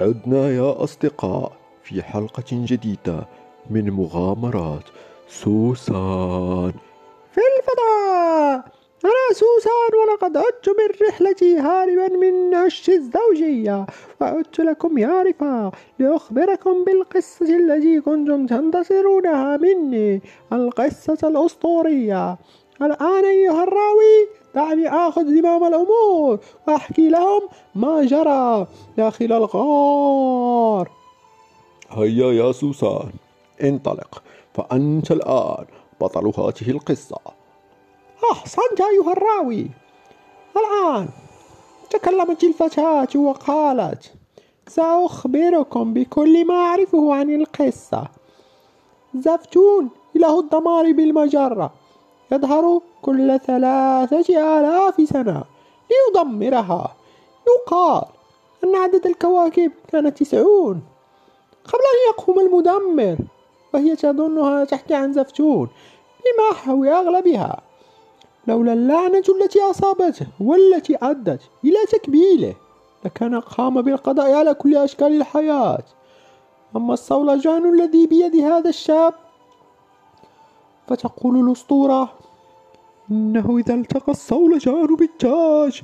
عدنا يا أصدقاء في حلقة جديدة من مغامرات سوسان. في الفضاء! أنا سوسان ولقد عدت من رحلتي هاربا من عش الزوجية. وعدت لكم يا رفاق لأخبركم بالقصة التي كنتم تنتظرونها مني القصة الأسطورية. الآن أيها الراوي دعني آخذ زمام الأمور وأحكي لهم ما جرى داخل الغار هيا يا سوسان. انطلق فأنت الآن بطل هذه القصة. أحسنت أيها الراوي. الآن تكلمت الفتاة وقالت سأخبركم بكل ما أعرفه عن القصة. زفتون إله الدمار بالمجرة. يظهر كل ثلاثة آلاف سنة ليدمرها يقال أن عدد الكواكب كان تسعون قبل أن يقوم المدمر وهي تظنها تحكي عن زفتون بمحو أغلبها. لولا اللعنة التي أصابته والتي أدت إلى تكبيله لكان قام بالقضاء على كل أشكال الحياة. أما الصولجان الذي بيد هذا الشاب فتقول الأسطورة إنه إذا التقى الصولجان بالتاج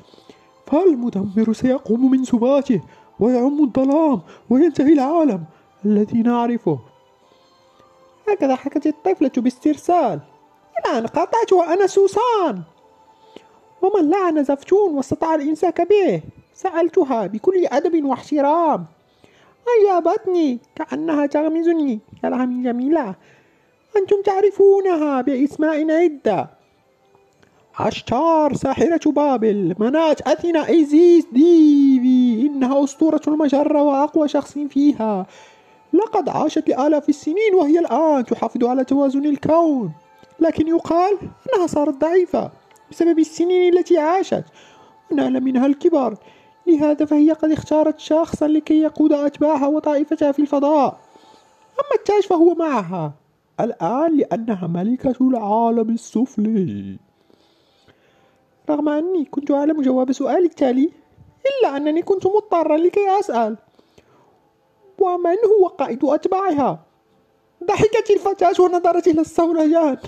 فالمدمر سيقوم من سباته ويعم الظلام وينتهي العالم الذي نعرفه. هكذا حكت الطفلة باسترسال. الآن قاطعت وأنا سوسان. ومن لعن زفتون واستطاع الإمساك به سألتها بكل أدب واحترام. أجابتني كأنها تغمزني كلام جميلة. أنتم تعرفونها بأسماء عدة. عشتار ساحرة بابل منات أثينا إيزيس ديفي. إنها أسطورة المجرة وأقوى شخص فيها. لقد عاشت لآلاف السنين وهي الآن تحافظ على توازن الكون. لكن يقال أنها صارت ضعيفة بسبب السنين التي عاشت. ونال منها الكبر لهذا فهي قد اختارت شخصا لكي يقود أتباعها وطائفتها في الفضاء. أما التاج فهو معها. الآن لأنها ملكة العالم السفلي. رغم أني كنت أعلم جواب سؤالي التالي إلا أنني كنت مضطرا لكي أسأل. ومن هو قائد أتباعها؟ ضحكت الفتاة ونظرت إلى الصولجان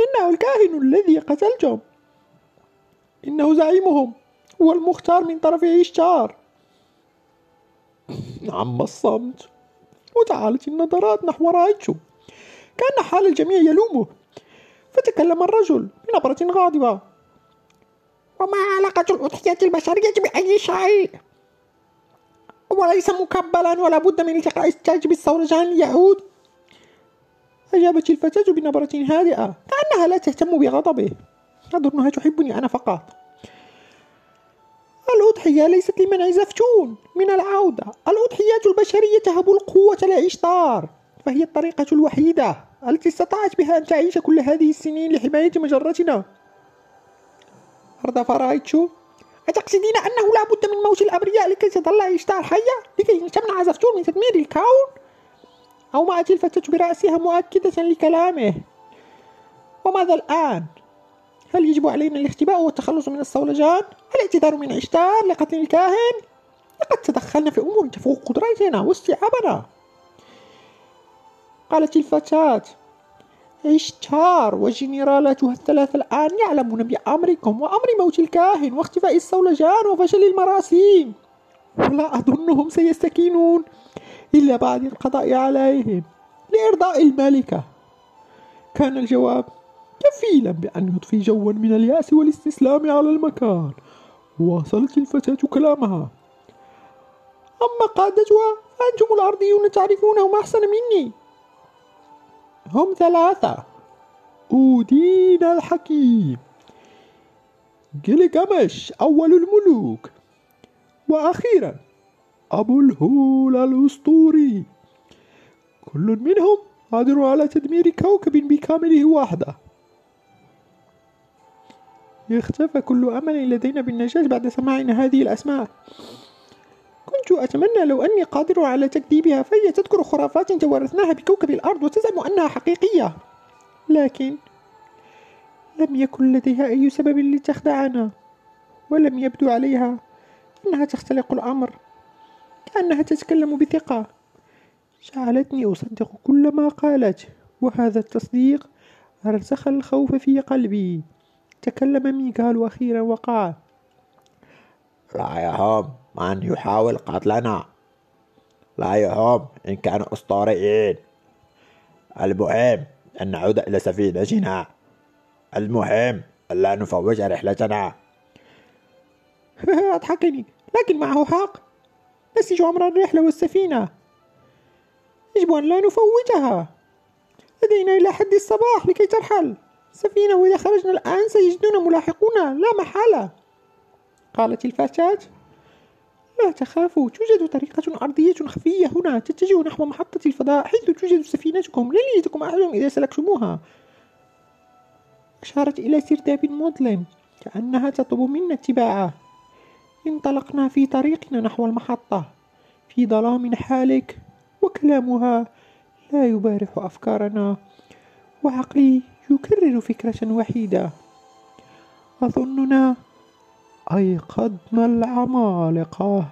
إنه الكاهن الذي قتلتم إنه زعيمهم. هو المختار من طرف إشتار عم الصمت. وتعالت النظرات نحو رأيتشو. كأن حال الجميع يلومه. فتكلم الرجل بنبرة غاضبة. وما علاقة الأضحية البشرية بأي شيء؟ وليس مكبلا ولا بد من التقاء التاج بالصولجان ليعود أجابت الفتاة بنبرة هادئة كأنها لا تهتم بغضبه. أظنها تحبني أنا فقط. الأضحية ليست لمنع زفتون. من العودة الأضحيات البشرية تهب القوة لإشطار فهي الطريقة الوحيدة التي استطاعت بها أن تعيش كل هذه السنين لحماية مجرتنا. أردف رايتشو أتقصدين أنه لا بد من موت الأبرياء لكي تظل إشطار حية؟ لكي تمنع زفتون من تدمير الكون؟ أومأت الفتاة برأسها مؤكدة لكلامه. وماذا الآن؟ هل يجب علينا الاختباء والتخلص من الصولجان؟ الاعتذار من عشتار لقتل الكاهن؟ لقد تدخلنا في أمور تفوق قدرتنا واستيعابنا قالت الفتاة عشتار وجنرالاتها الثلاث الآن يعلمون بأمركم وأمر موت الكاهن واختفاء الصولجان وفشل المراسيم ولا أظنهم سيستكينون إلا بعد القضاء عليهم لإرضاء الملكة كان الجواب كفيلا بأن يضفي جوا من اليأس والاستسلام على المكان. واصلت الفتاة كلامها. أما قادتها فأنتم الأرضيون تعرفونهم أحسن مني. هم ثلاثة. أودين الحكيم. جلجمش أول الملوك. وأخيرا أبو الهول الأسطوري. كل منهم قادر على تدمير كوكب بكامله وحده. اختفى كل أمل لدينا بالنجاة بعد سماعنا هذه الأسماء. كنت أتمنى لو أني قادر على تكذيبها فهي تذكر خرافات توارثناها بكوكب الأرض وتزعم أنها حقيقية. لكن لم يكن لديها أي سبب لتخدعنا ولم يبدو عليها أنها تختلق الأمر. كأنها تتكلم بثقة. جعلتني أصدق كل ما قالت وهذا التصديق أرسخ الخوف في قلبي. تكلم ميغال أخيرا وقال لا يهم من يحاول قتلنا. لا يهم إن كانوا أسطوريين. المهم أن نعود إلى سفينتنا المهم ألا نفوت رحلتنا. أضحكني لكن معه حق. نسج أمر الرحلة والسفينة. يجب أن لا نفوتها لدينا إلى حد الصباح لكي ترحل. السفينة وإذا خرجنا الآن سيجدون ملاحقونا لا محالة. قالت الفتاة لا تخافوا توجد طريقة أرضية خفية هنا. تتجه نحو محطة الفضاء حيث توجد سفينتكم. لن يجدكم أحد إذا سلكتموها. أشارت إلى سرداب مظلم. كأنها تطلب منا اتباعه. انطلقنا في طريقنا نحو المحطة. في ظلام حالك. وكلامها لا يبارح أفكارنا. وعقلي يكرر فكرة وحيدة. أظننا أيقظنا العمالقة.